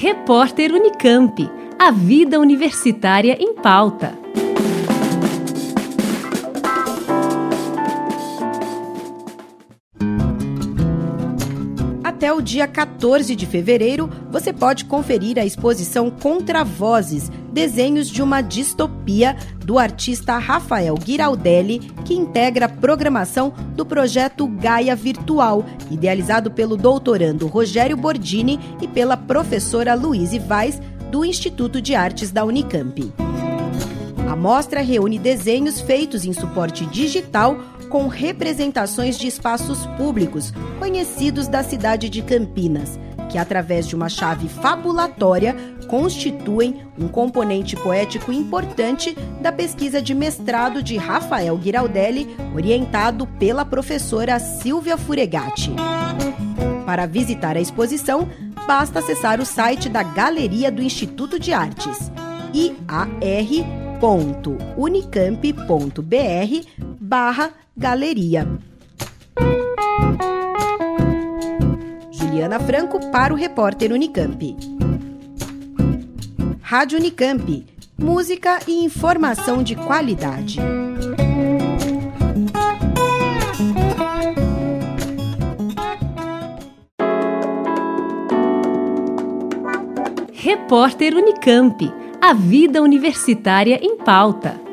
Repórter Unicamp. A vida universitária em pauta. Até o dia 14 de fevereiro, você pode conferir a exposição Contravozes, desenhos de uma distopia do artista Rafael Giraldelli, que integra a programação do projeto Gaia Virtual, idealizado pelo doutorando Rogério Bordini e pela professora Luíse Vaz, do Instituto de Artes da Unicamp. A mostra reúne desenhos feitos em suporte digital com representações de espaços públicos conhecidos da cidade de Campinas, que através de uma chave fabulatória constituem um componente poético importante da pesquisa de mestrado de Rafael Giraldelli, orientado pela professora Silvia Furegatti. Para visitar a exposição, basta acessar o site da Galeria do Instituto de Artes, iar.unicamp.br barra galeria. Juliana Franco para o repórter Unicamp. Rádio Unicamp. Música e informação de qualidade. Repórter Unicamp. A vida universitária em pauta.